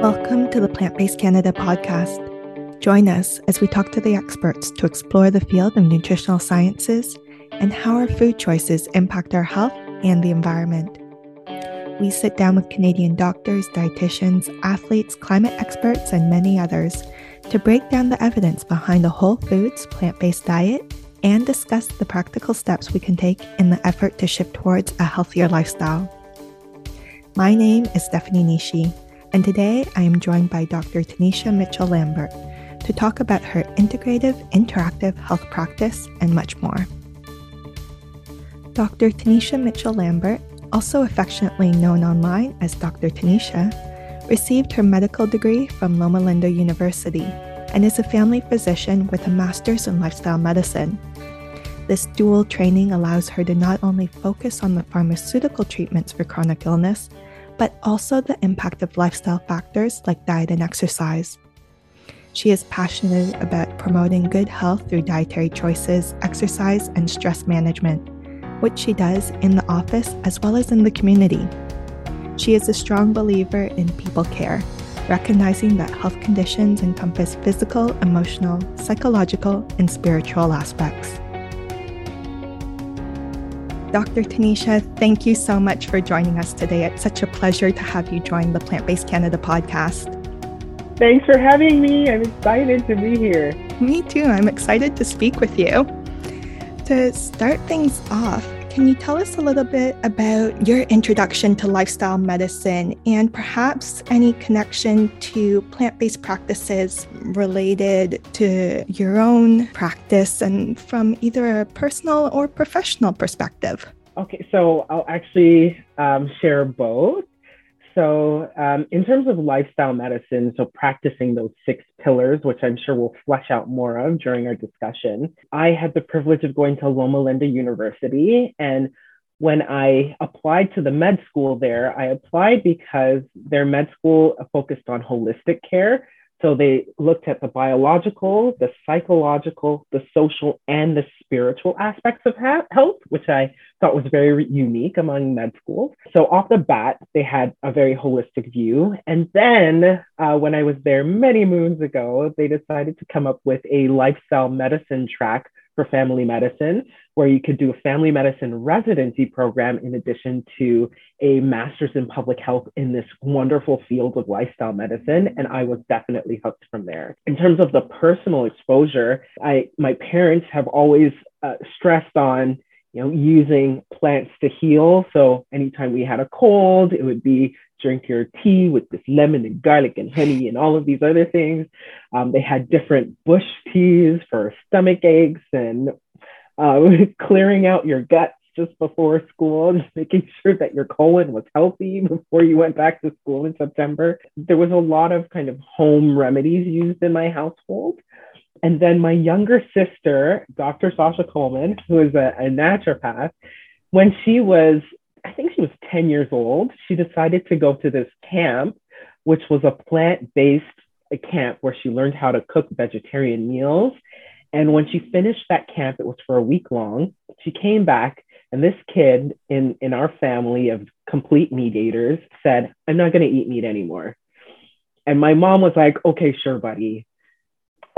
Welcome to the Plant Based Canada podcast. Join us as we talk to the experts to explore the field of nutritional sciences and how our food choices impact our health and the environment. We sit down with Canadian doctors, dietitians, athletes, climate experts, and many others to break down the evidence behind a whole foods, plant based diet and discuss the practical steps we can take in the effort to shift towards a healthier lifestyle. My name is Stephanie Nishi, and today I am joined by Dr. Tanisha Mitchell Lambert to talk about her integrative, interactive health practice and much more. Dr. Tanisha Mitchell Lambert, also affectionately known online as Dr. Tanisha, received her medical degree from Loma Linda University and is a family physician with a master's in lifestyle medicine. This dual training allows her to not only focus on the pharmaceutical treatments for chronic illness, but also the impact of lifestyle factors like diet and exercise. She is passionate about promoting good health through dietary choices, exercise, and stress management, which she does in the office as well as in the community. She is a strong believer in people care, recognizing that health conditions encompass physical, emotional, psychological, and spiritual aspects. Dr. Tanisha, thank you so much for joining us today. It's such a pleasure to have you join the Plant Based Canada podcast. Thanks for having me. I'm excited to be here. Me too. I'm excited to speak with you. To start things off, can you tell us a little bit about your introduction to lifestyle medicine and perhaps any connection to plant based practices related to your own practice and from either a personal or professional perspective? Okay, so I'll actually um, share both. So, um, in terms of lifestyle medicine, so practicing those six pillars, which I'm sure we'll flesh out more of during our discussion, I had the privilege of going to Loma Linda University. And when I applied to the med school there, I applied because their med school focused on holistic care. So they looked at the biological, the psychological, the social, and the spiritual aspects of health, which I thought was very unique among med schools. So off the bat, they had a very holistic view. And then uh, when I was there many moons ago, they decided to come up with a lifestyle medicine track for family medicine, where you could do a family medicine residency program in addition to a master's in public health in this wonderful field of lifestyle medicine. And I was definitely hooked from there. In terms of the personal exposure, I my parents have always uh, stressed on you know using plants to heal. So anytime we had a cold, it would be drink your tea with this lemon and garlic and honey and all of these other things. Um, they had different bush teas for stomach aches and uh, clearing out your guts just before school, just making sure that your colon was healthy before you went back to school in September. There was a lot of kind of home remedies used in my household. And then my younger sister, Dr. Sasha Coleman, who is a, a naturopath, when she was I think she was 10 years old. She decided to go to this camp, which was a plant based camp where she learned how to cook vegetarian meals. And when she finished that camp, it was for a week long. She came back, and this kid in, in our family of complete meat eaters said, I'm not going to eat meat anymore. And my mom was like, okay, sure, buddy.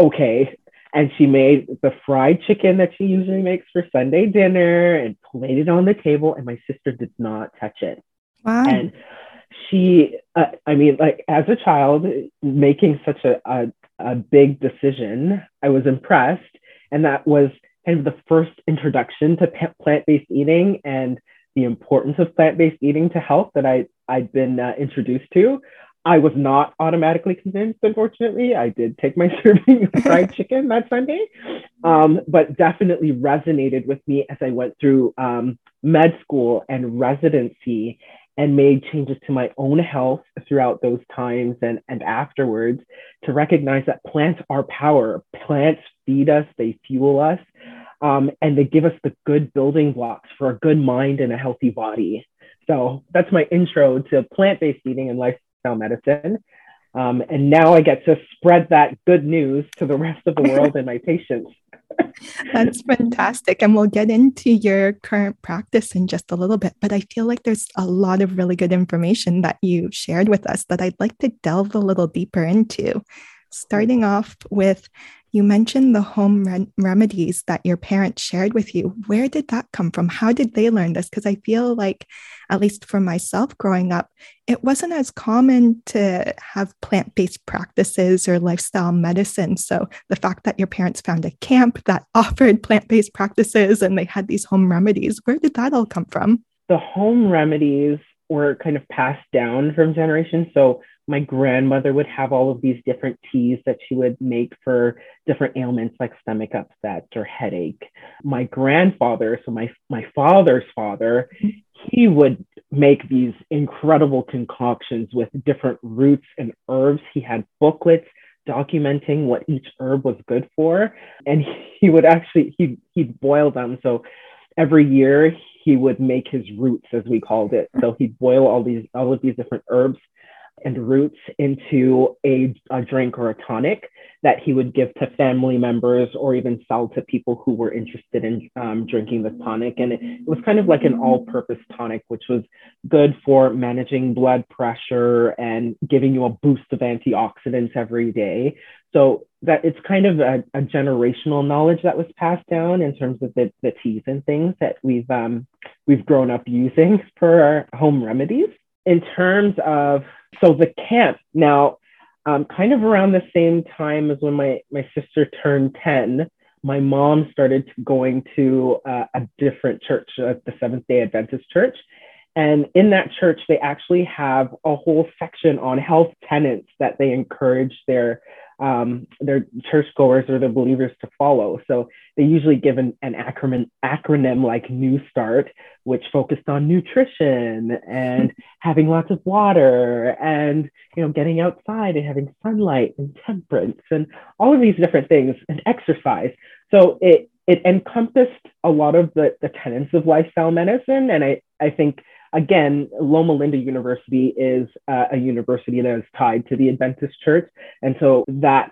Okay and she made the fried chicken that she usually makes for Sunday dinner and laid it on the table, and my sister did not touch it. Wow. And she, uh, I mean, like as a child, making such a, a, a big decision, I was impressed. And that was kind of the first introduction to plant based eating and the importance of plant based eating to health that I, I'd been uh, introduced to. I was not automatically convinced, unfortunately. I did take my serving of fried chicken that Sunday, um, but definitely resonated with me as I went through um, med school and residency and made changes to my own health throughout those times and, and afterwards to recognize that plants are power. Plants feed us, they fuel us, um, and they give us the good building blocks for a good mind and a healthy body. So that's my intro to plant based eating and life lifestyle medicine. Um, and now I get to spread that good news to the rest of the world and my patients. That's fantastic. And we'll get into your current practice in just a little bit. But I feel like there's a lot of really good information that you shared with us that I'd like to delve a little deeper into. Starting off with you mentioned the home re- remedies that your parents shared with you. Where did that come from? How did they learn this? Because I feel like, at least for myself growing up, it wasn't as common to have plant based practices or lifestyle medicine. So the fact that your parents found a camp that offered plant based practices and they had these home remedies, where did that all come from? The home remedies were kind of passed down from generations. So my grandmother would have all of these different teas that she would make for different ailments like stomach upset or headache. My grandfather, so my my father's father, he would make these incredible concoctions with different roots and herbs. He had booklets documenting what each herb was good for and he would actually he he'd boil them so every year he would make his roots as we called it so he'd boil all these all of these different herbs and roots into a, a, drink or a tonic that he would give to family members or even sell to people who were interested in um, drinking the tonic. And it, it, was kind of like an all purpose tonic, which was good for managing blood pressure and giving you a boost of antioxidants every day. So that it's kind of a, a generational knowledge that was passed down in terms of the, the teas and things that we've um, we've grown up using for our home remedies. In terms of so the camp now, um, kind of around the same time as when my my sister turned ten, my mom started going to uh, a different church, uh, the Seventh Day Adventist Church, and in that church they actually have a whole section on health tenets that they encourage their um, their churchgoers or their believers to follow. So they usually give an, an acronym, acronym like New Start, which focused on nutrition and having lots of water and you know getting outside and having sunlight and temperance and all of these different things and exercise. So it it encompassed a lot of the, the tenets of lifestyle medicine. And I, I think again, Loma Linda University is uh, a university that is tied to the Adventist Church, and so that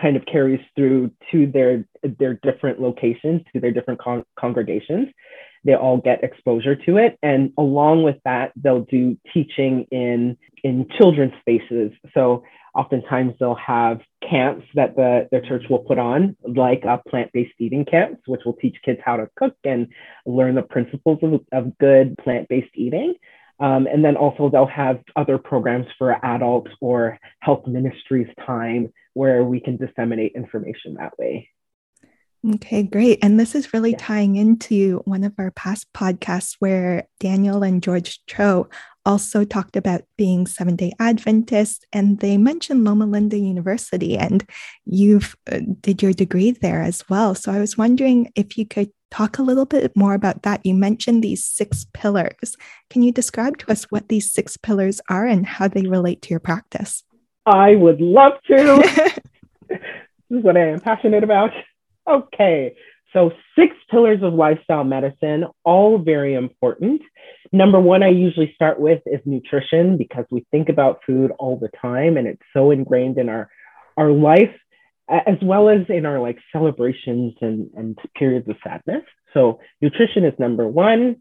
kind of carries through to their their different locations, to their different con- congregations. They all get exposure to it, and along with that, they'll do teaching in in children's spaces. So oftentimes they'll have camps that the, the church will put on, like a plant-based eating camps, which will teach kids how to cook and learn the principles of, of good plant-based eating. Um, and then also they'll have other programs for adults or health ministries time where we can disseminate information that way. Okay, great. And this is really yeah. tying into one of our past podcasts where Daniel and George Cho also talked about being Seventh Day Adventist, and they mentioned Loma Linda University, and you've uh, did your degree there as well. So I was wondering if you could talk a little bit more about that. You mentioned these six pillars. Can you describe to us what these six pillars are and how they relate to your practice? I would love to. this is what I am passionate about. Okay, so six pillars of lifestyle medicine, all very important. Number one, I usually start with is nutrition because we think about food all the time and it's so ingrained in our, our life as well as in our like celebrations and, and periods of sadness. So nutrition is number one.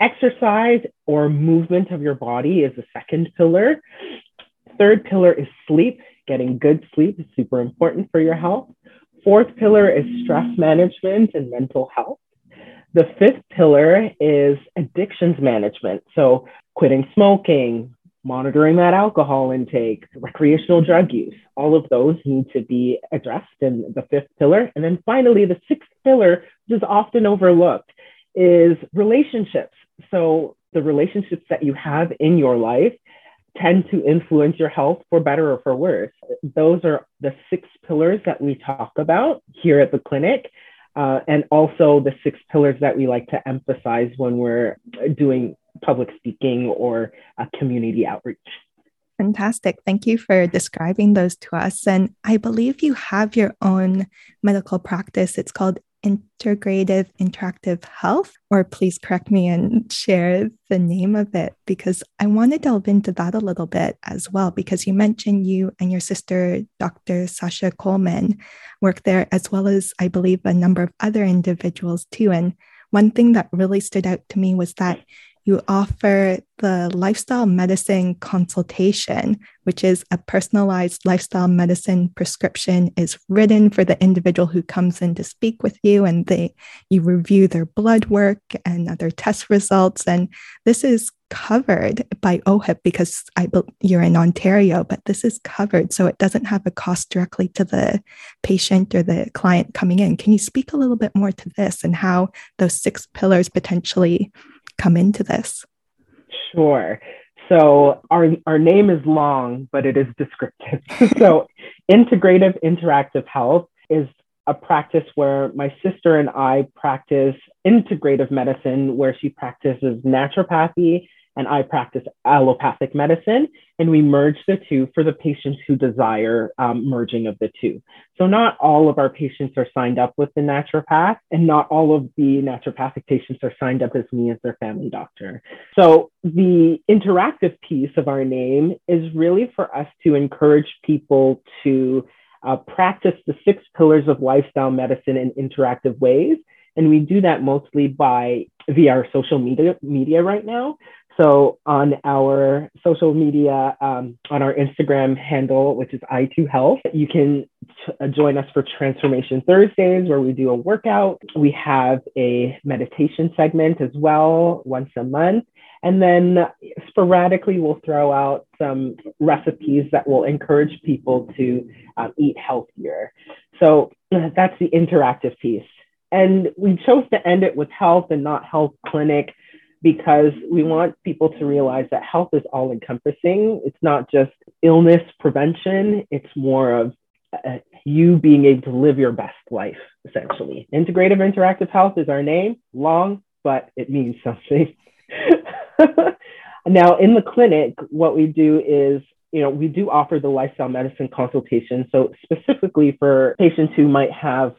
Exercise or movement of your body is the second pillar. Third pillar is sleep. Getting good sleep is super important for your health. Fourth pillar is stress management and mental health. The fifth pillar is addictions management. So, quitting smoking, monitoring that alcohol intake, recreational drug use, all of those need to be addressed in the fifth pillar. And then finally, the sixth pillar, which is often overlooked, is relationships. So, the relationships that you have in your life tend to influence your health for better or for worse. Those are the six pillars that we talk about here at the clinic. Uh, and also the six pillars that we like to emphasize when we're doing public speaking or a community outreach. Fantastic. Thank you for describing those to us. And I believe you have your own medical practice. It's called integrative interactive health, or please correct me and share the name of it because I want to delve into that a little bit as well. Because you mentioned you and your sister, Dr. Sasha Coleman, work there, as well as I believe a number of other individuals too. And one thing that really stood out to me was that you offer the lifestyle medicine consultation, which is a personalized lifestyle medicine prescription. Is written for the individual who comes in to speak with you and they you review their blood work and other test results. And this is covered by OHIP because I you're in Ontario but this is covered so it doesn't have a cost directly to the patient or the client coming in. Can you speak a little bit more to this and how those six pillars potentially come into this? Sure. So our our name is long, but it is descriptive. so integrative interactive health is a practice where my sister and I practice integrative medicine, where she practices naturopathy and I practice allopathic medicine, and we merge the two for the patients who desire um, merging of the two. So, not all of our patients are signed up with the naturopath, and not all of the naturopathic patients are signed up as me as their family doctor. So, the interactive piece of our name is really for us to encourage people to uh, practice the six pillars of lifestyle medicine in interactive ways. And we do that mostly by via our social media media right now. So on our social media, um, on our Instagram handle, which is I2 Health, you can t- uh, join us for Transformation Thursdays, where we do a workout. We have a meditation segment as well, once a month. And then sporadically, we'll throw out some recipes that will encourage people to um, eat healthier. So that's the interactive piece. And we chose to end it with health and not health clinic because we want people to realize that health is all encompassing. It's not just illness prevention, it's more of uh, you being able to live your best life, essentially. Integrative Interactive Health is our name, long, but it means something. now, in the clinic, what we do is you know, we do offer the lifestyle medicine consultation. So, specifically for patients who might have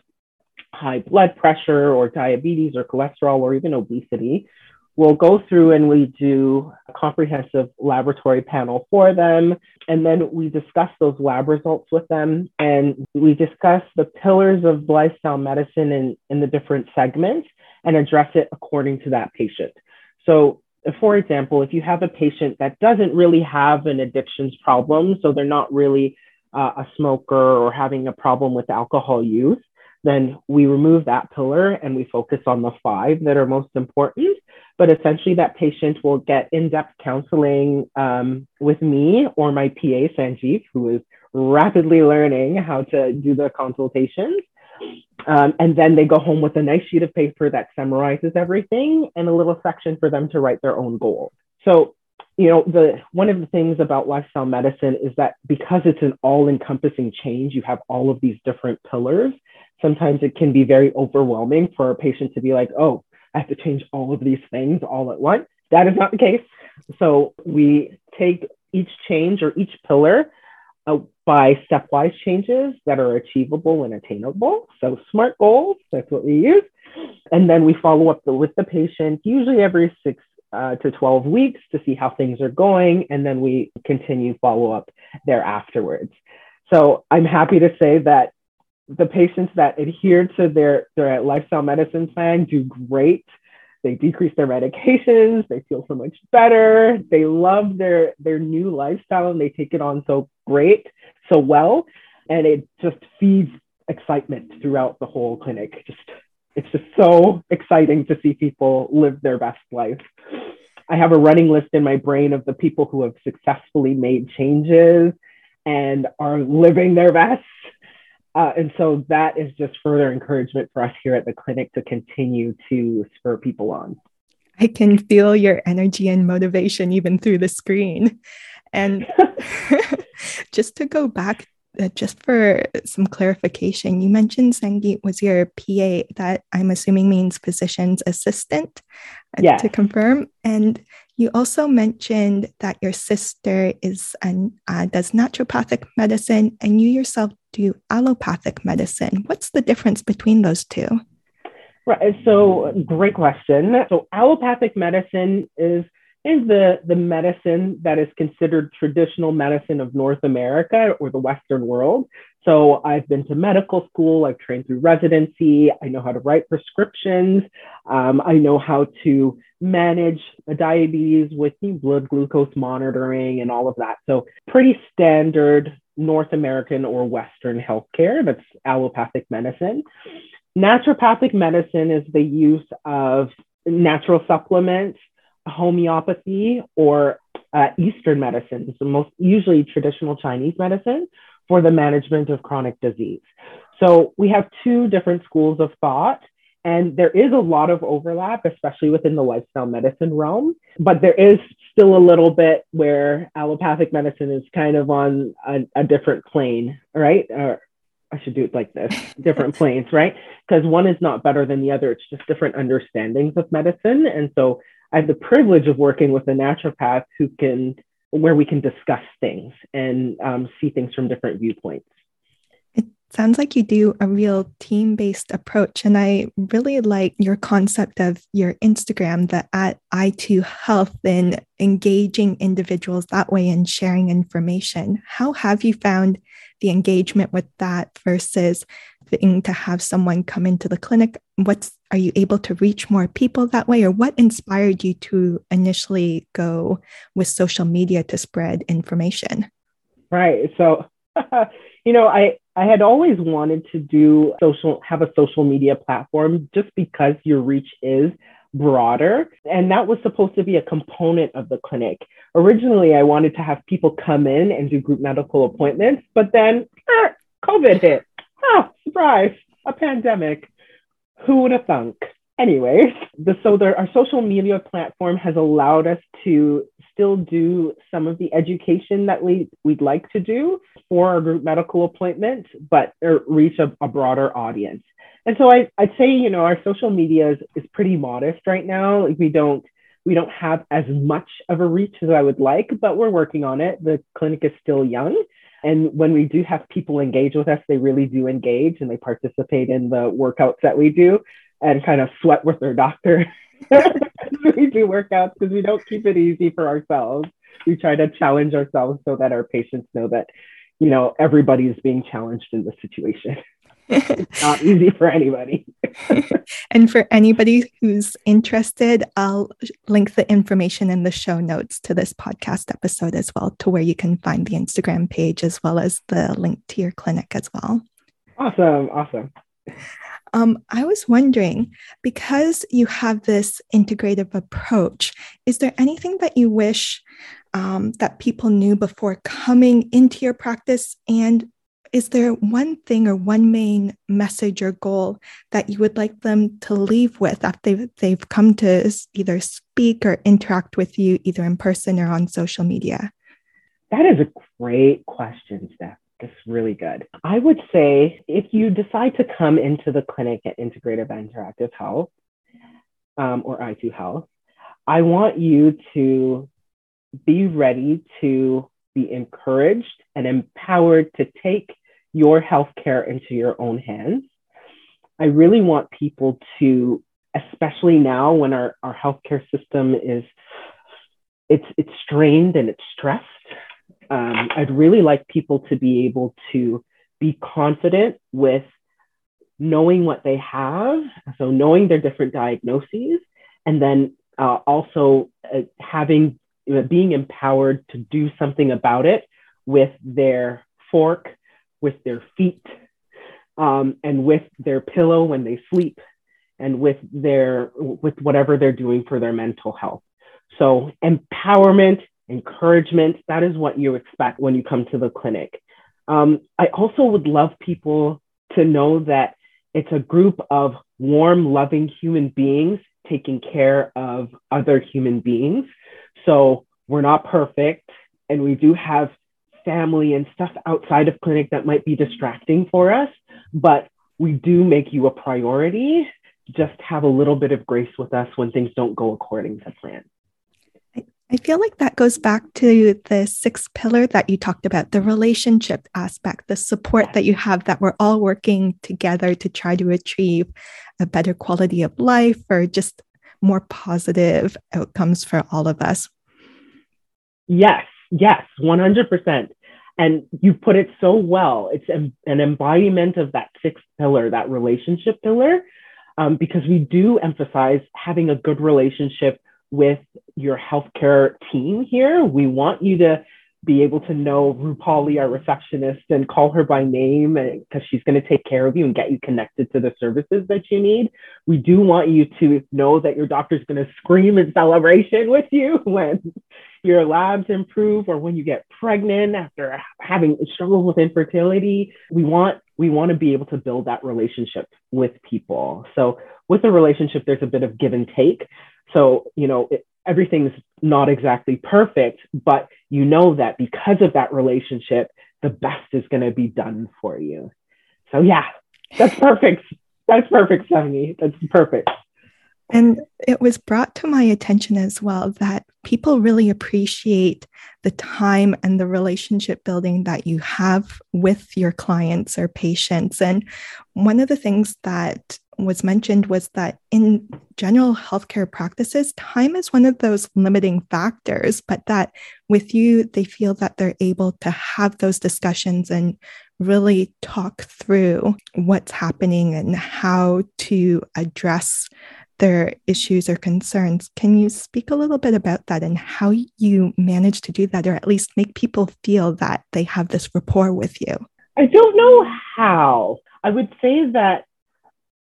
high blood pressure or diabetes or cholesterol or even obesity, we'll go through and we do a comprehensive laboratory panel for them. And then we discuss those lab results with them. And we discuss the pillars of lifestyle medicine in, in the different segments and address it according to that patient. So, for example, if you have a patient that doesn't really have an addictions problem, so they're not really uh, a smoker or having a problem with alcohol use, then we remove that pillar and we focus on the five that are most important. But essentially, that patient will get in depth counseling um, with me or my PA, Sanjeev, who is rapidly learning how to do the consultations. Um, and then they go home with a nice sheet of paper that summarizes everything and a little section for them to write their own goals. So, you know, the one of the things about lifestyle medicine is that because it's an all-encompassing change, you have all of these different pillars sometimes it can be very overwhelming for a patient to be like, oh, I have to change all of these things all at once. That is not the case. So we take each change or each pillar uh, by stepwise changes that are achievable and attainable. So SMART goals, that's what we use. And then we follow up the, with the patient, usually every six uh, to 12 weeks to see how things are going. And then we continue follow up there afterwards. So I'm happy to say that the patients that adhere to their, their lifestyle medicine plan do great. They decrease their medications, they feel so much better, they love their, their new lifestyle and they take it on so great, so well. And it just feeds excitement throughout the whole clinic. Just it's just so exciting to see people live their best life. I have a running list in my brain of the people who have successfully made changes and are living their best uh, and so that is just further encouragement for us here at the clinic to continue to spur people on. I can feel your energy and motivation even through the screen. And just to go back, uh, just for some clarification, you mentioned Sangeet was your PA, that I'm assuming means physician's assistant, uh, yes. to confirm. And you also mentioned that your sister is an, uh, does naturopathic medicine, and you yourself do allopathic medicine. What's the difference between those two? Right. So, great question. So, allopathic medicine is is the, the medicine that is considered traditional medicine of North America or the Western world. So I've been to medical school, I've trained through residency, I know how to write prescriptions, um, I know how to manage diabetes with the blood glucose monitoring and all of that. So pretty standard North American or Western healthcare that's allopathic medicine. Naturopathic medicine is the use of natural supplements homeopathy or uh, Eastern medicine, so most usually traditional Chinese medicine for the management of chronic disease. So we have two different schools of thought, and there is a lot of overlap, especially within the lifestyle medicine realm. But there is still a little bit where allopathic medicine is kind of on a, a different plane, right? Or I should do it like this different planes, right? Because one is not better than the other. It's just different understandings of medicine. And so I have the privilege of working with a naturopath who can, where we can discuss things and um, see things from different viewpoints. It sounds like you do a real team based approach. And I really like your concept of your Instagram, the at I2 Health, and engaging individuals that way and sharing information. How have you found the engagement with that versus thing to have someone come into the clinic? What's are you able to reach more people that way, or what inspired you to initially go with social media to spread information? Right. So, you know, I I had always wanted to do social, have a social media platform, just because your reach is broader. And that was supposed to be a component of the clinic. Originally, I wanted to have people come in and do group medical appointments, but then eh, COVID hit oh, surprise, a pandemic. Who would have thunk? Anyways, the, so the, our social media platform has allowed us to still do some of the education that we, we'd like to do for our group medical appointment, but reach a, a broader audience. And so I, I'd say, you know, our social media is, is pretty modest right now. Like we don't we don't have as much of a reach as I would like, but we're working on it. The clinic is still young. And when we do have people engage with us, they really do engage and they participate in the workouts that we do and kind of sweat with their doctor. we do workouts because we don't keep it easy for ourselves. We try to challenge ourselves so that our patients know that, you know, everybody is being challenged in this situation it's not easy for anybody. and for anybody who's interested, I'll link the information in the show notes to this podcast episode as well, to where you can find the Instagram page as well as the link to your clinic as well. Awesome. Awesome. Um, I was wondering, because you have this integrative approach, is there anything that you wish um, that people knew before coming into your practice and is there one thing or one main message or goal that you would like them to leave with after they've, they've come to either speak or interact with you, either in person or on social media? That is a great question, Steph. That's really good. I would say if you decide to come into the clinic at Integrative Interactive Health um, or I2 Health, I want you to be ready to be encouraged and empowered to take your healthcare into your own hands. I really want people to, especially now when our, our healthcare system is it's it's strained and it's stressed. Um, I'd really like people to be able to be confident with knowing what they have, so knowing their different diagnoses, and then uh, also uh, having being empowered to do something about it with their fork, with their feet, um, and with their pillow when they sleep, and with their with whatever they're doing for their mental health. So empowerment, encouragement, that is what you expect when you come to the clinic. Um, I also would love people to know that it's a group of warm, loving human beings taking care of other human beings. So we're not perfect, and we do have family and stuff outside of clinic that might be distracting for us, but we do make you a priority. Just have a little bit of grace with us when things don't go according to plan. I feel like that goes back to the sixth pillar that you talked about the relationship aspect, the support that you have that we're all working together to try to achieve a better quality of life or just more positive outcomes for all of us. Yes, yes, 100%. And you put it so well. It's an embodiment of that sixth pillar, that relationship pillar, um, because we do emphasize having a good relationship with your healthcare team here. We want you to be able to know Rupali, our receptionist, and call her by name because she's going to take care of you and get you connected to the services that you need. We do want you to know that your doctor's going to scream in celebration with you when your labs improve or when you get pregnant after having struggles with infertility. We want we want to be able to build that relationship with people. So with a relationship, there's a bit of give and take. So, you know, it, everything's not exactly perfect, but you know that because of that relationship, the best is going to be done for you. So, yeah, that's perfect. That's perfect, Stephanie. That's perfect. And it was brought to my attention as well that people really appreciate the time and the relationship building that you have with your clients or patients. And one of the things that was mentioned was that in general healthcare practices, time is one of those limiting factors, but that with you, they feel that they're able to have those discussions and really talk through what's happening and how to address their issues or concerns. Can you speak a little bit about that and how you manage to do that, or at least make people feel that they have this rapport with you? I don't know how. I would say that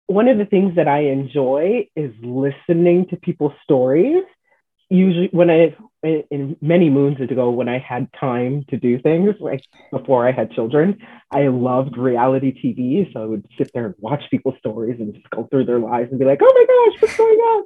one of the things that I enjoy is listening to people's stories. Usually, when I, in many moons ago, when I had time to do things, like before I had children, I loved reality TV. So I would sit there and watch people's stories and just go through their lives and be like, oh my gosh, what's going on?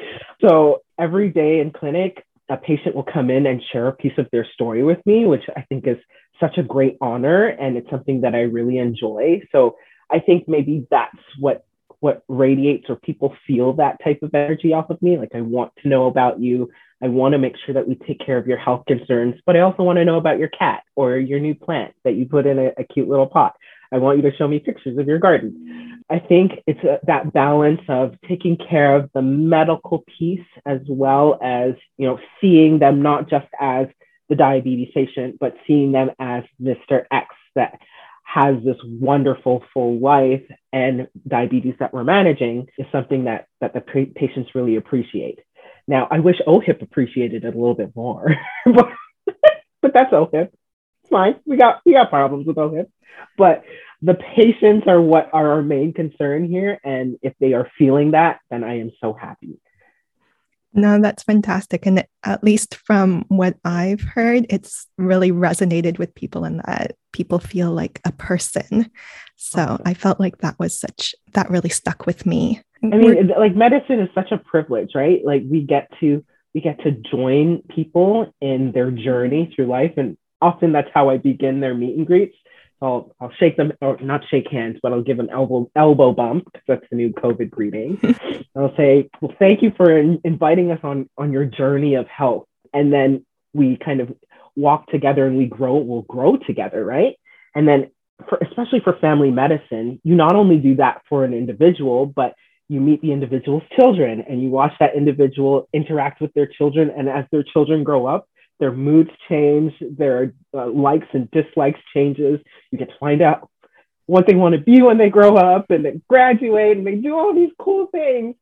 so every day in clinic, a patient will come in and share a piece of their story with me, which I think is such a great honor. And it's something that I really enjoy. So I think maybe that's what what radiates or people feel that type of energy off of me. Like I want to know about you. I want to make sure that we take care of your health concerns, but I also want to know about your cat or your new plant that you put in a, a cute little pot. I want you to show me pictures of your garden. I think it's a, that balance of taking care of the medical piece as well as, you know, seeing them not just as the diabetes patient, but seeing them as Mr. X that has this wonderful full life and diabetes that we're managing is something that that the patients really appreciate. Now, I wish OHIP appreciated it a little bit more, but, but that's OHIP. It's fine. We got we got problems with OHIP, but the patients are what are our main concern here, and if they are feeling that, then I am so happy. No, that's fantastic. And at least from what I've heard, it's really resonated with people and that people feel like a person. So awesome. I felt like that was such, that really stuck with me. I mean, like medicine is such a privilege, right? Like we get to, we get to join people in their journey through life. And often that's how I begin their meet and greets. I'll, I'll shake them or not shake hands, but I'll give an elbow elbow bump because that's the new COVID greeting. I'll say, well, thank you for in, inviting us on on your journey of health, and then we kind of walk together and we grow. We'll grow together, right? And then, for, especially for family medicine, you not only do that for an individual, but you meet the individual's children and you watch that individual interact with their children, and as their children grow up, their moods change, their uh, likes and dislikes changes. You get to find out what they want to be when they grow up and they graduate and they do all these cool things.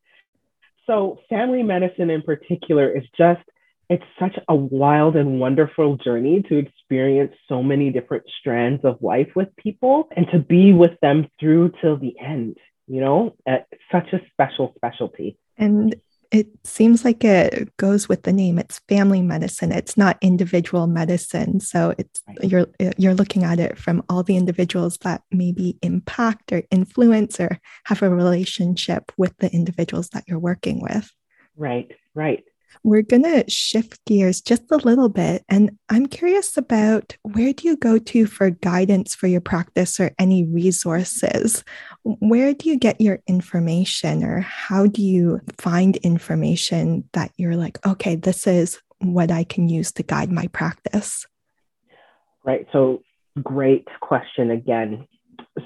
So family medicine in particular is just it's such a wild and wonderful journey to experience so many different strands of life with people and to be with them through till the end you know it's such a special specialty. And it seems like it goes with the name. It's family medicine. It's not individual medicine. So it's you're you're looking at it from all the individuals that maybe impact or influence or have a relationship with the individuals that you're working with. Right right we're going to shift gears just a little bit. And I'm curious about where do you go to for guidance for your practice or any resources? Where do you get your information or how do you find information that you're like, okay, this is what I can use to guide my practice? Right. So, great question again.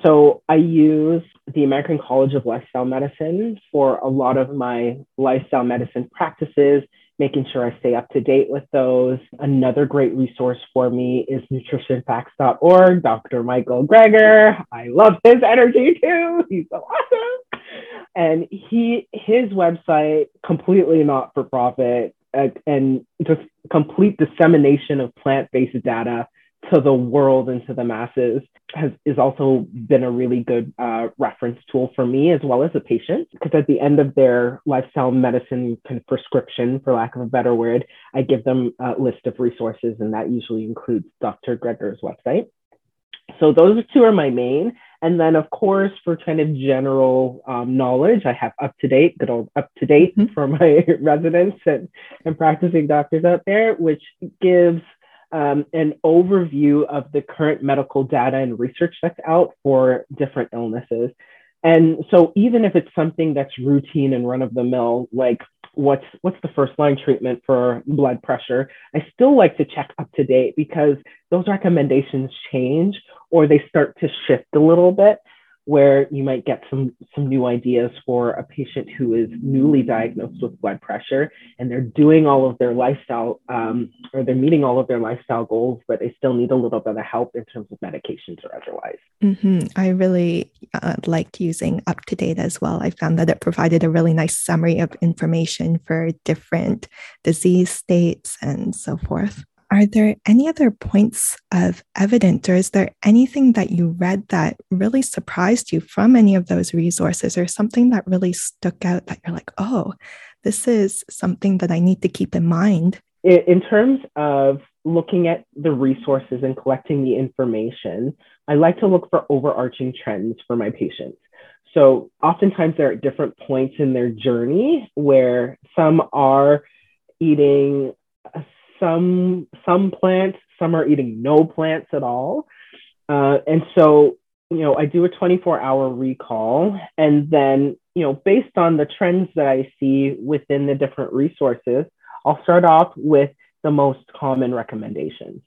So, I use the American College of Lifestyle Medicine for a lot of my lifestyle medicine practices, making sure I stay up to date with those. Another great resource for me is nutritionfacts.org, Dr. Michael Greger. I love his energy too. He's so awesome. And he his website completely not for profit uh, and just complete dissemination of plant-based data to the world and to the masses has is also been a really good uh, reference tool for me as well as a patient because at the end of their lifestyle medicine kind of prescription for lack of a better word i give them a list of resources and that usually includes dr greger's website so those two are my main and then of course for kind of general um, knowledge i have up to date good old up to date mm-hmm. for my residents and, and practicing doctors out there which gives um, an overview of the current medical data and research that's out for different illnesses. And so even if it's something that's routine and run of the mill, like what's what's the first line treatment for blood pressure, I still like to check up to date because those recommendations change or they start to shift a little bit where you might get some some new ideas for a patient who is newly diagnosed with blood pressure and they're doing all of their lifestyle um, or they're meeting all of their lifestyle goals but they still need a little bit of help in terms of medications or otherwise. Mm-hmm. i really uh, liked using up to date as well. I found that it provided a really nice summary of information for different disease states and so forth are there any other points of evidence, or is there anything that you read that really surprised you from any of those resources, or something that really stuck out that you're like, oh, this is something that I need to keep in mind? In terms of looking at the resources and collecting the information, I like to look for overarching trends for my patients. So, oftentimes, they're at different points in their journey where some are eating uh, some some plants, some are eating no plants at all. Uh, and so, you know, I do a 24 hour recall. And then, you know, based on the trends that I see within the different resources, I'll start off with the most common recommendations.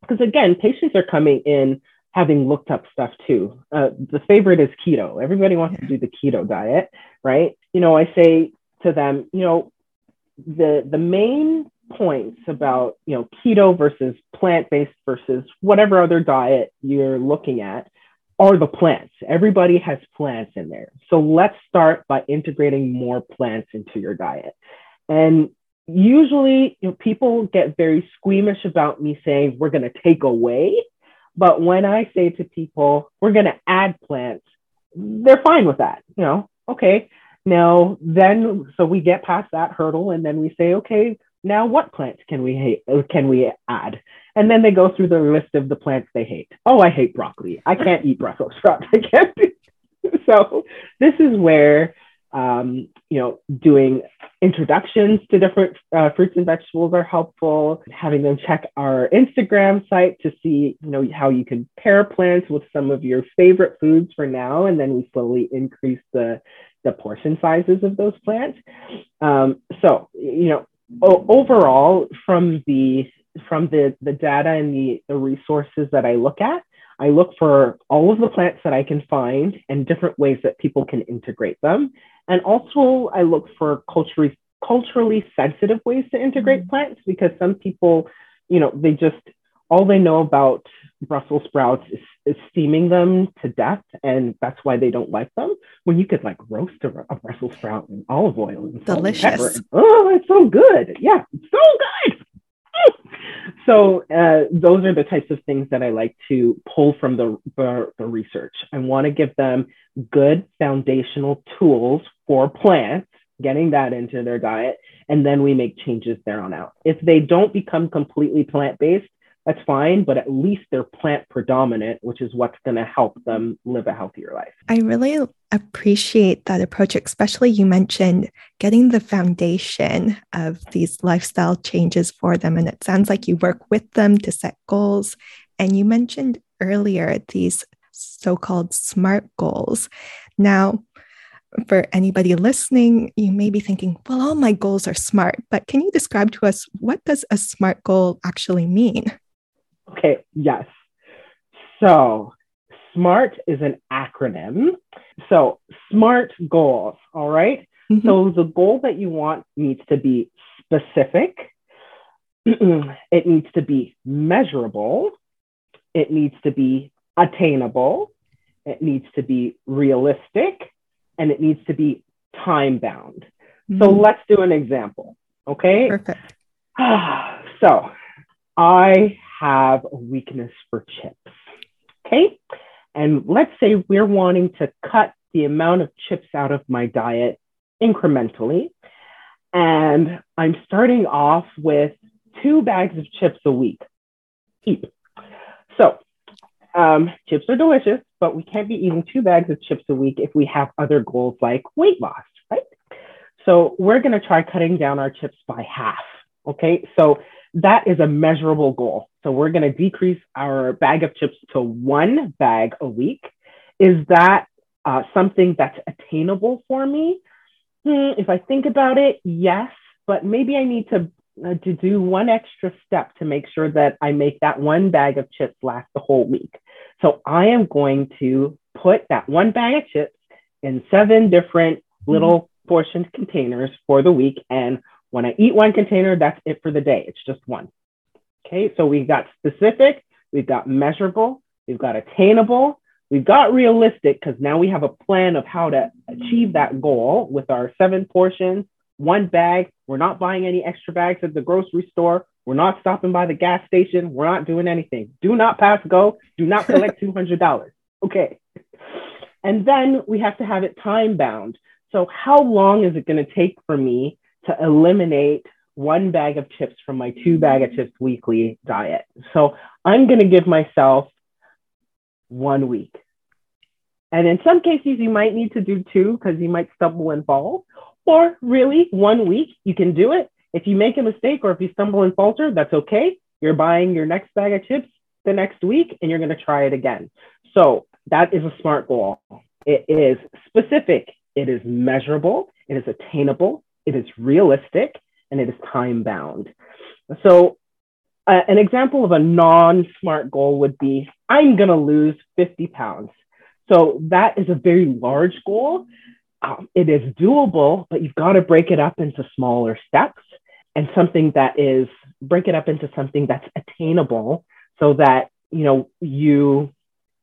Because again, patients are coming in having looked up stuff too. Uh, the favorite is keto. Everybody wants to do the keto diet, right? You know, I say to them, you know, the the main points about you know keto versus plant-based versus whatever other diet you're looking at are the plants. Everybody has plants in there. So let's start by integrating more plants into your diet. And usually you know, people get very squeamish about me saying we're going to take away but when i say to people we're going to add plants they're fine with that you know okay. Now then so we get past that hurdle and then we say okay now what plants can we hate can we add? And then they go through the list of the plants they hate. Oh i hate broccoli. I can't eat brussels sprouts. I can't do so this is where um, you know doing introductions to different uh, fruits and vegetables are helpful. Having them check our instagram site to see you know how you can pair plants with some of your favorite foods for now and then we slowly increase the the portion sizes of those plants. Um, so you know overall, from the from the the data and the the resources that I look at, I look for all of the plants that I can find and different ways that people can integrate them. And also, I look for culturally culturally sensitive ways to integrate mm-hmm. plants because some people, you know, they just all they know about Brussels sprouts is, steaming them to death, and that's why they don't like them. When you could like roast a, a Brussels sprout in olive oil and delicious. oh, it's so good. Yeah, so good. So uh, those are the types of things that I like to pull from the, the, the research. I want to give them good foundational tools for plants, getting that into their diet, and then we make changes there on out. If they don't become completely plant based, that's fine, but at least they're plant predominant, which is what's going to help them live a healthier life. I really appreciate that approach, especially you mentioned getting the foundation of these lifestyle changes for them. And it sounds like you work with them to set goals. And you mentioned earlier these so called SMART goals. Now, for anybody listening, you may be thinking, well, all my goals are SMART, but can you describe to us what does a SMART goal actually mean? Okay, yes. So, SMART is an acronym. So, SMART goals, all right? mm-hmm. So, the goal that you want needs to be specific, it needs to be measurable, it needs to be attainable, it needs to be realistic, and it needs to be time bound. Mm-hmm. So let's do an example. Okay. Perfect. so I have a weakness for chips. Okay. And let's say we're wanting to cut the amount of chips out of my diet incrementally. And I'm starting off with two bags of chips a week. Eat. So um, chips are delicious, but we can't be eating two bags of chips a week if we have other goals like weight loss, right? So we're going to try cutting down our chips by half. Okay. So that is a measurable goal. So we're going to decrease our bag of chips to one bag a week. Is that uh, something that's attainable for me? Hmm, if I think about it, yes, but maybe I need to uh, to do one extra step to make sure that I make that one bag of chips last the whole week. So I am going to put that one bag of chips in seven different little mm-hmm. portioned containers for the week. And when I eat one container, that's it for the day. It's just one. Okay, so we've got specific, we've got measurable, we've got attainable, we've got realistic, because now we have a plan of how to achieve that goal with our seven portions one bag. We're not buying any extra bags at the grocery store. We're not stopping by the gas station. We're not doing anything. Do not pass go. Do not collect $200. Okay. And then we have to have it time bound. So, how long is it going to take for me to eliminate one bag of chips from my two bag of chips weekly diet? So, I'm going to give myself one week. And in some cases, you might need to do two because you might stumble and fall. Or really, one week, you can do it. If you make a mistake or if you stumble and falter, that's okay. You're buying your next bag of chips the next week and you're going to try it again. So that is a SMART goal. It is specific, it is measurable, it is attainable, it is realistic, and it is time bound. So, uh, an example of a non SMART goal would be I'm going to lose 50 pounds. So, that is a very large goal um, it is doable, but you've got to break it up into smaller steps and something that is break it up into something that's attainable so that you know you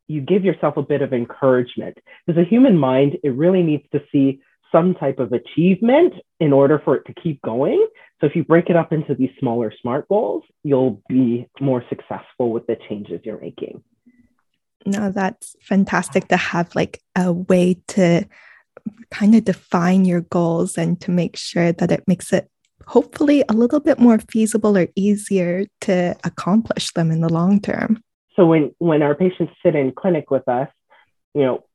you give yourself a bit of encouragement because a human mind it really needs to see some type of achievement in order for it to keep going so if you break it up into these smaller smart goals you'll be more successful with the changes you're making no that's fantastic to have like a way to kind of define your goals and to make sure that it makes it hopefully a little bit more feasible or easier to accomplish them in the long term. So when when our patients sit in clinic with us, you know,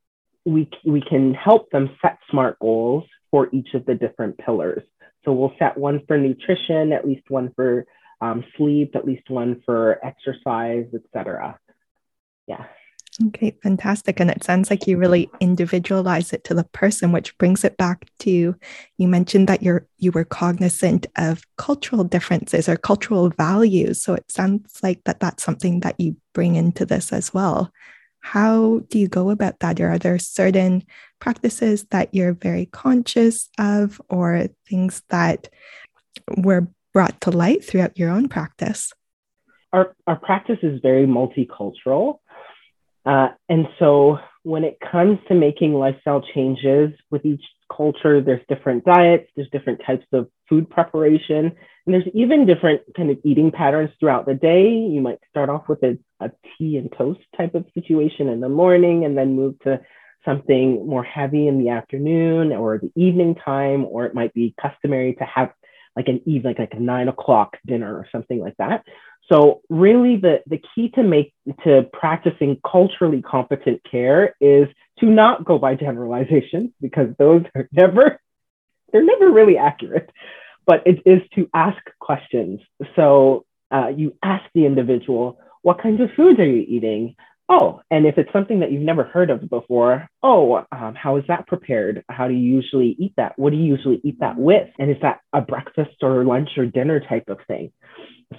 we we can help them set smart goals for each of the different pillars. So we'll set one for nutrition, at least one for um, sleep, at least one for exercise, etc. Yeah. Okay, fantastic. And it sounds like you really individualize it to the person, which brings it back to you mentioned that you're you were cognizant of cultural differences or cultural values. So it sounds like that that's something that you bring into this as well. How do you go about that? Or are there certain practices that you're very conscious of or things that were brought to light throughout your own practice? Our, our practice is very multicultural. Uh, and so when it comes to making lifestyle changes with each culture, there's different diets, there's different types of food preparation, and there's even different kind of eating patterns throughout the day. You might start off with a, a tea and toast type of situation in the morning and then move to something more heavy in the afternoon or the evening time, or it might be customary to have like an eve, like, like a nine o'clock dinner or something like that. So really the, the key to make to practicing culturally competent care is to not go by generalizations because those are never they're never really accurate. But it is to ask questions. So uh, you ask the individual, what kinds of foods are you eating? oh, and if it's something that you've never heard of before, oh, um, how is that prepared? How do you usually eat that? What do you usually eat that with? And is that a breakfast or lunch or dinner type of thing?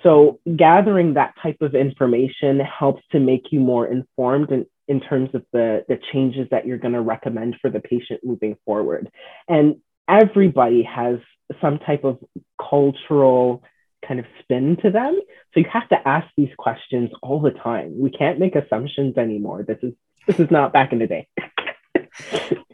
So gathering that type of information helps to make you more informed in, in terms of the, the changes that you're going to recommend for the patient moving forward. And everybody has some type of cultural kind of spin to them. So you have to ask these questions all the time. We can't make assumptions anymore. This is this is not back in the day.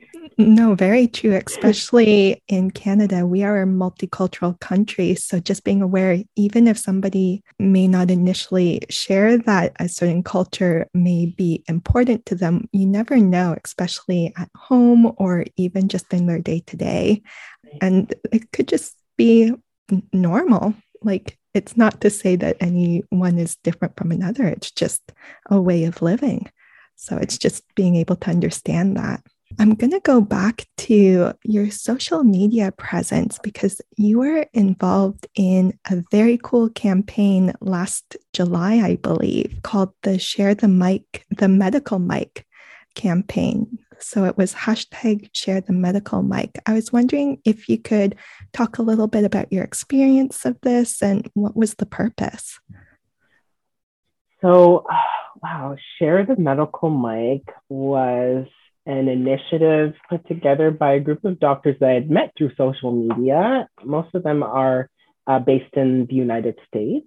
no, very true. Especially in Canada, we are a multicultural country. So just being aware, even if somebody may not initially share that a certain culture may be important to them, you never know, especially at home or even just in their day to day. And it could just be normal like, it's not to say that anyone is different from another, it's just a way of living. So it's just being able to understand that. I'm going to go back to your social media presence because you were involved in a very cool campaign last July, I believe, called the Share the Mic, the Medical Mic campaign. So it was hashtag share the medical mic. I was wondering if you could talk a little bit about your experience of this and what was the purpose. So, wow, share the medical mic was an initiative put together by a group of doctors that I had met through social media. Most of them are uh, based in the United States.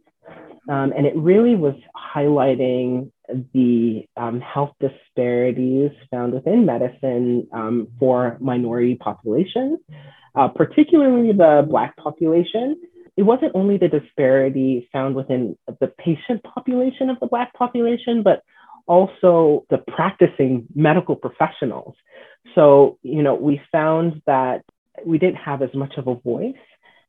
Um, and it really was highlighting the um, health disparities found within medicine um, for minority populations, uh, particularly the Black population. It wasn't only the disparity found within the patient population of the Black population, but also the practicing medical professionals. So, you know, we found that we didn't have as much of a voice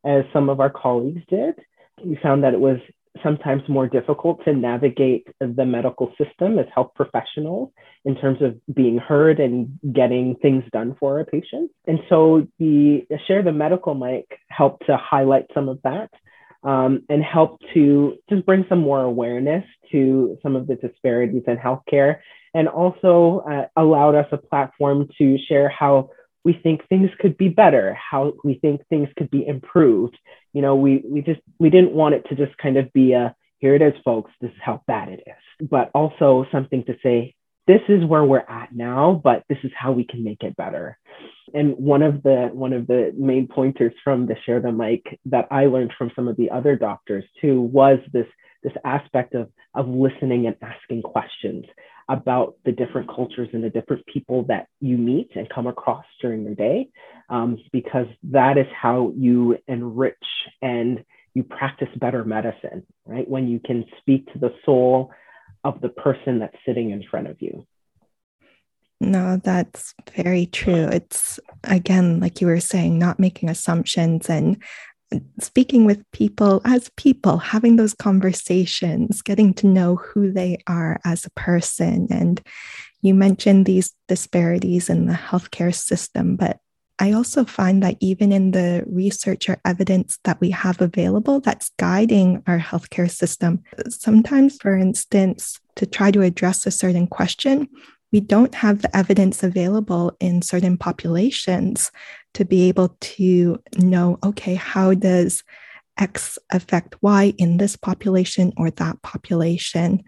as some of our colleagues did. We found that it was sometimes more difficult to navigate the medical system as health professionals in terms of being heard and getting things done for our patients. And so the share the medical mic helped to highlight some of that um, and help to just bring some more awareness to some of the disparities in healthcare. And also uh, allowed us a platform to share how we think things could be better, how we think things could be improved. You know, we we just we didn't want it to just kind of be a here it is, folks, this is how bad it is, but also something to say, this is where we're at now, but this is how we can make it better. And one of the one of the main pointers from the share the mic that I learned from some of the other doctors too was this this aspect of of listening and asking questions about the different cultures and the different people that you meet and come across during your day, um, because that is how you enrich and you practice better medicine, right? When you can speak to the soul of the person that's sitting in front of you. No, that's very true. It's again, like you were saying, not making assumptions and speaking with people as people, having those conversations, getting to know who they are as a person. And you mentioned these disparities in the healthcare system, but I also find that even in the research or evidence that we have available that's guiding our healthcare system, sometimes, for instance, to try to address a certain question, we don't have the evidence available in certain populations to be able to know okay, how does X affect Y in this population or that population?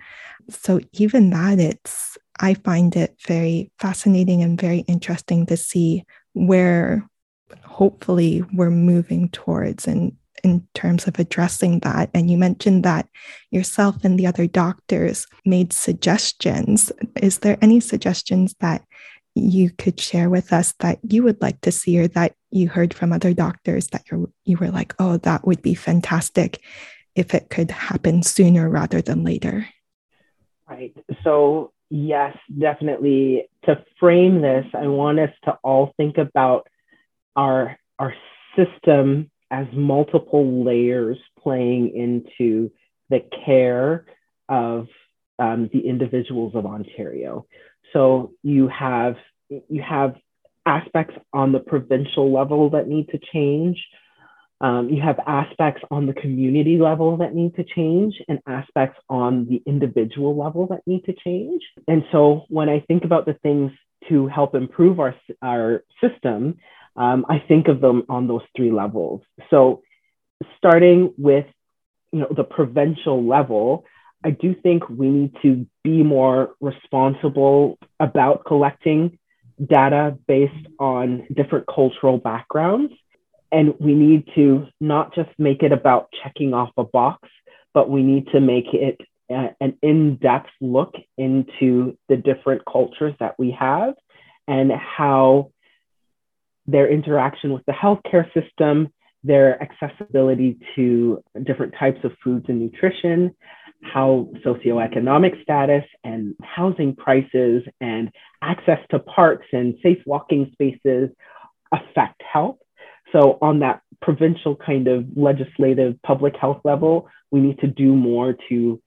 So, even that, it's, I find it very fascinating and very interesting to see where hopefully we're moving towards and in terms of addressing that. And you mentioned that yourself and the other doctors made suggestions. Is there any suggestions that you could share with us that you would like to see or that you heard from other doctors that you you were like, oh, that would be fantastic if it could happen sooner rather than later? Right. So, yes, definitely. To frame this, I want us to all think about our, our system as multiple layers playing into the care of um, the individuals of Ontario. So you have you have aspects on the provincial level that need to change. Um, you have aspects on the community level that need to change and aspects on the individual level that need to change. And so when I think about the things to help improve our, our system, um, I think of them on those three levels. So starting with you know the provincial level, I do think we need to be more responsible about collecting data based on different cultural backgrounds and we need to not just make it about checking off a box, but we need to make it uh, an in depth look into the different cultures that we have and how their interaction with the healthcare system, their accessibility to different types of foods and nutrition, how socioeconomic status and housing prices and access to parks and safe walking spaces affect health so, on that provincial kind of legislative public health level, we need to do more to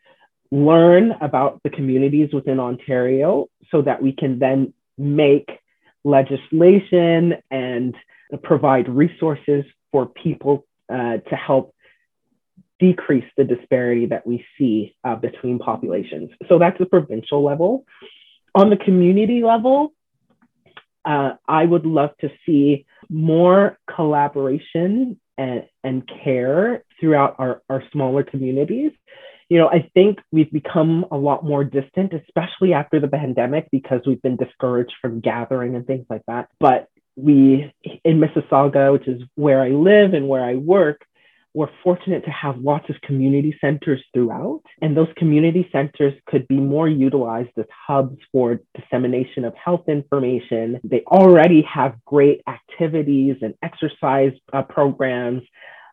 learn about the communities within Ontario so that we can then make legislation and provide resources for people uh, to help decrease the disparity that we see uh, between populations. So that's the provincial level. On the community level, uh, I would love to see more collaboration and, and care throughout our, our smaller communities. You know, I think we've become a lot more distant, especially after the pandemic, because we've been discouraged from gathering and things like that. But we, in Mississauga, which is where I live and where I work, we're fortunate to have lots of community centers throughout, and those community centers could be more utilized as hubs for dissemination of health information. They already have great activities and exercise uh, programs.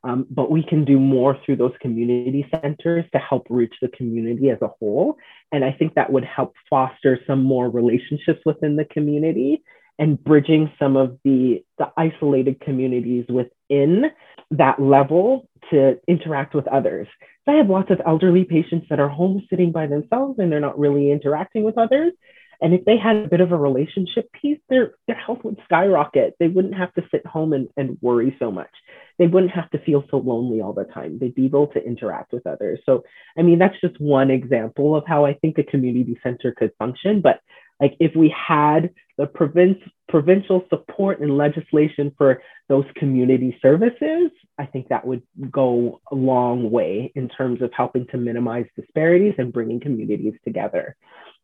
Um, but we can do more through those community centers to help reach the community as a whole. And I think that would help foster some more relationships within the community and bridging some of the, the isolated communities within that level to interact with others. So I have lots of elderly patients that are home sitting by themselves and they're not really interacting with others. And if they had a bit of a relationship piece, their, their health would skyrocket. They wouldn't have to sit home and, and worry so much. They wouldn't have to feel so lonely all the time. They'd be able to interact with others. So, I mean, that's just one example of how I think a community center could function. But like if we had the province, provincial support and legislation for those community services, I think that would go a long way in terms of helping to minimize disparities and bringing communities together.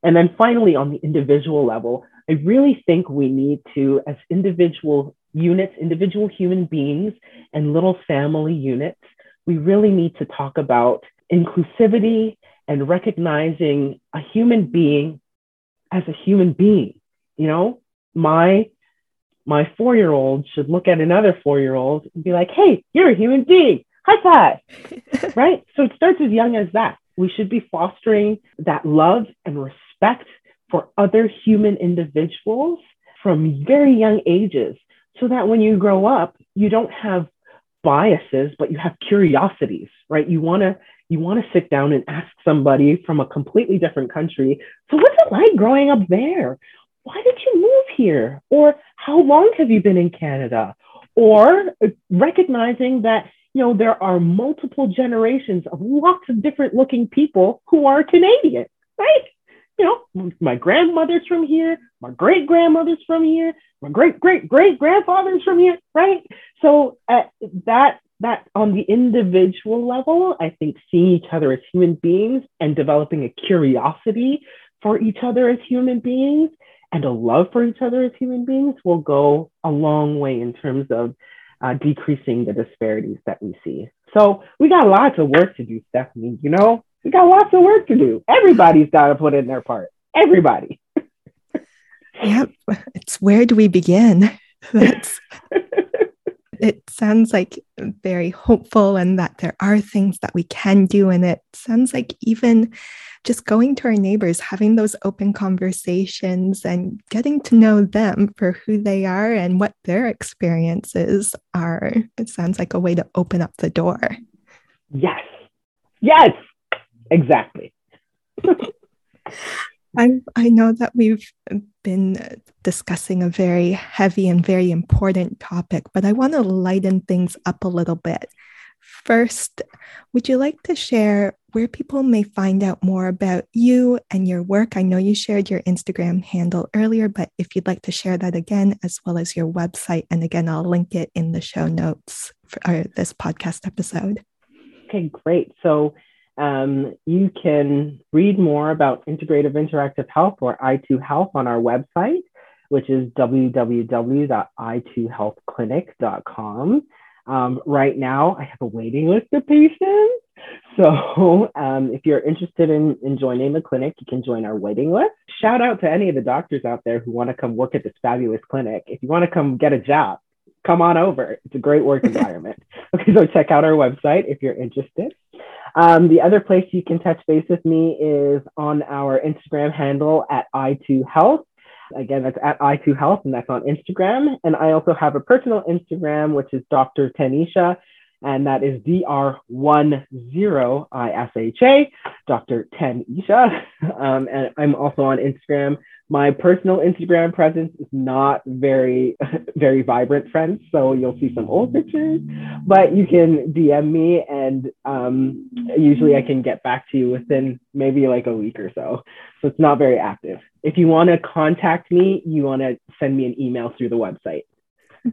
And then finally, on the individual level, I really think we need to, as individual units, individual human beings, and little family units, we really need to talk about inclusivity and recognizing a human being as a human being. You know, my my four year old should look at another four year old and be like, hey, you're a human being. High five. right? So it starts as young as that. We should be fostering that love and respect for other human individuals from very young ages so that when you grow up, you don't have biases, but you have curiosities, right? You want to you want to sit down and ask somebody from a completely different country, so what's it like growing up there? Why did you move here? Or how long have you been in Canada? Or recognizing that you know there are multiple generations of lots of different looking people who are Canadian, right? You know, my grandmother's from here, my great grandmother's from here, my great great great grandfather's from here, right? So uh, that that on the individual level, I think seeing each other as human beings and developing a curiosity for each other as human beings and a love for each other as human beings will go a long way in terms of uh, decreasing the disparities that we see. So we got lots of work to do, Stephanie. You know, we got lots of work to do. Everybody's got to put in their part. Everybody. yep. It's where do we begin? That's it sounds like very hopeful and that there are things that we can do. And it sounds like even just going to our neighbors, having those open conversations and getting to know them for who they are and what their experiences are. It sounds like a way to open up the door. Yes. Yes. Exactly. I, I know that we've been discussing a very heavy and very important topic, but I want to lighten things up a little bit. First, would you like to share where people may find out more about you and your work? I know you shared your Instagram handle earlier, but if you'd like to share that again, as well as your website, and again, I'll link it in the show notes for this podcast episode. Okay, great. So um, you can read more about integrative interactive health or i2 Health on our website, which is www.i2healthclinic.com. Um, right now, I have a waiting list of patients. So um, if you're interested in, in joining the clinic, you can join our waiting list. Shout out to any of the doctors out there who want to come work at this fabulous clinic. If you want to come get a job, come on over. It's a great work environment. okay, so check out our website if you're interested. Um, the other place you can touch base with me is on our Instagram handle at i2health. Again, that's at i2 Health, and that's on Instagram. And I also have a personal Instagram, which is Dr. Tanisha, and that is D-R-1-0-I-S-H-A, Dr. Tanisha. Um, and I'm also on Instagram. My personal Instagram presence is not very, very vibrant, friends. So you'll see some old pictures, but you can DM me, and um, usually I can get back to you within maybe like a week or so. So it's not very active. If you want to contact me, you want to send me an email through the website.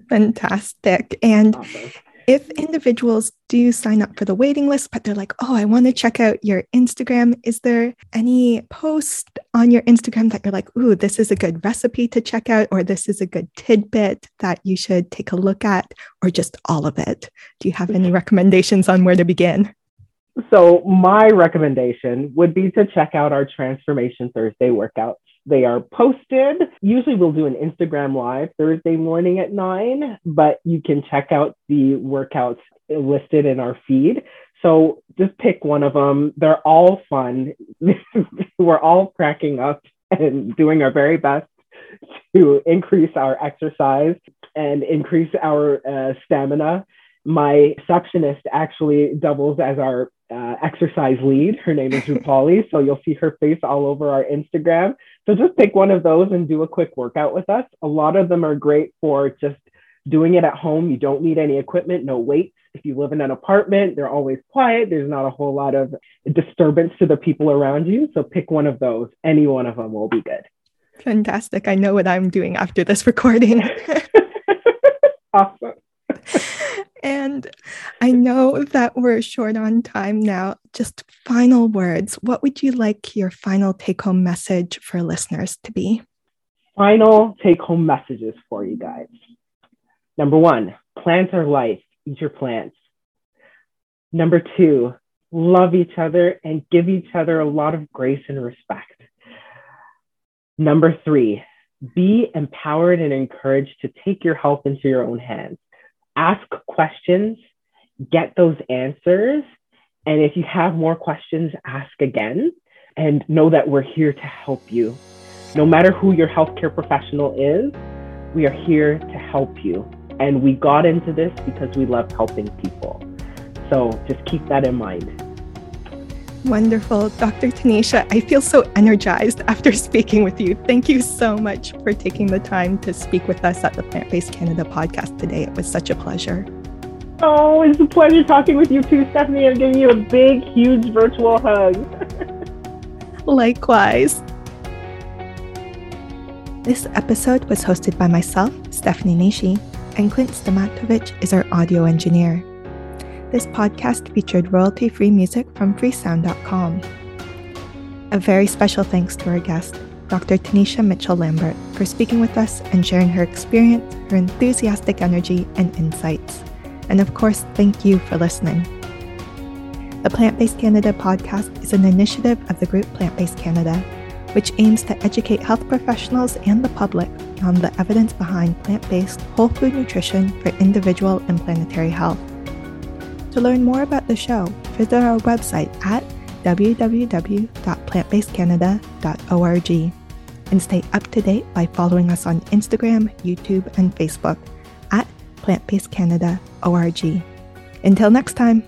Fantastic. And awesome if individuals do sign up for the waiting list, but they're like, oh, I want to check out your Instagram, is there any post on your Instagram that you're like, ooh, this is a good recipe to check out, or this is a good tidbit that you should take a look at, or just all of it? Do you have any recommendations on where to begin? So, my recommendation would be to check out our Transformation Thursday workouts. They are posted. Usually we'll do an Instagram live Thursday morning at nine, but you can check out the workouts listed in our feed. So just pick one of them. They're all fun. We're all cracking up and doing our very best to increase our exercise and increase our uh, stamina. My receptionist actually doubles as our uh, exercise lead. Her name is Rupali. so you'll see her face all over our Instagram. So just pick one of those and do a quick workout with us. A lot of them are great for just doing it at home. You don't need any equipment, no weights. If you live in an apartment, they're always quiet. There's not a whole lot of disturbance to the people around you. So pick one of those. Any one of them will be good. Fantastic. I know what I'm doing after this recording. awesome. And I know that we're short on time now. Just final words. What would you like your final take home message for listeners to be? Final take home messages for you guys. Number one, plants are life. Eat your plants. Number two, love each other and give each other a lot of grace and respect. Number three, be empowered and encouraged to take your health into your own hands ask questions, get those answers. And if you have more questions, ask again and know that we're here to help you. No matter who your healthcare professional is, we are here to help you. And we got into this because we love helping people. So just keep that in mind. Wonderful. Dr. Tanisha, I feel so energized after speaking with you. Thank you so much for taking the time to speak with us at the Plant Based Canada podcast today. It was such a pleasure. Oh, it's a pleasure talking with you too, Stephanie. I'm giving you a big, huge virtual hug. Likewise. This episode was hosted by myself, Stephanie Nishi, and Clint Stamatovich is our audio engineer. This podcast featured royalty free music from freesound.com. A very special thanks to our guest, Dr. Tanisha Mitchell Lambert, for speaking with us and sharing her experience, her enthusiastic energy, and insights. And of course, thank you for listening. The Plant Based Canada podcast is an initiative of the group Plant Based Canada, which aims to educate health professionals and the public on the evidence behind plant based whole food nutrition for individual and planetary health. To learn more about the show, visit our website at www.plantbasedcanada.org and stay up to date by following us on Instagram, YouTube, and Facebook at Plant Based Canada ORG. Until next time.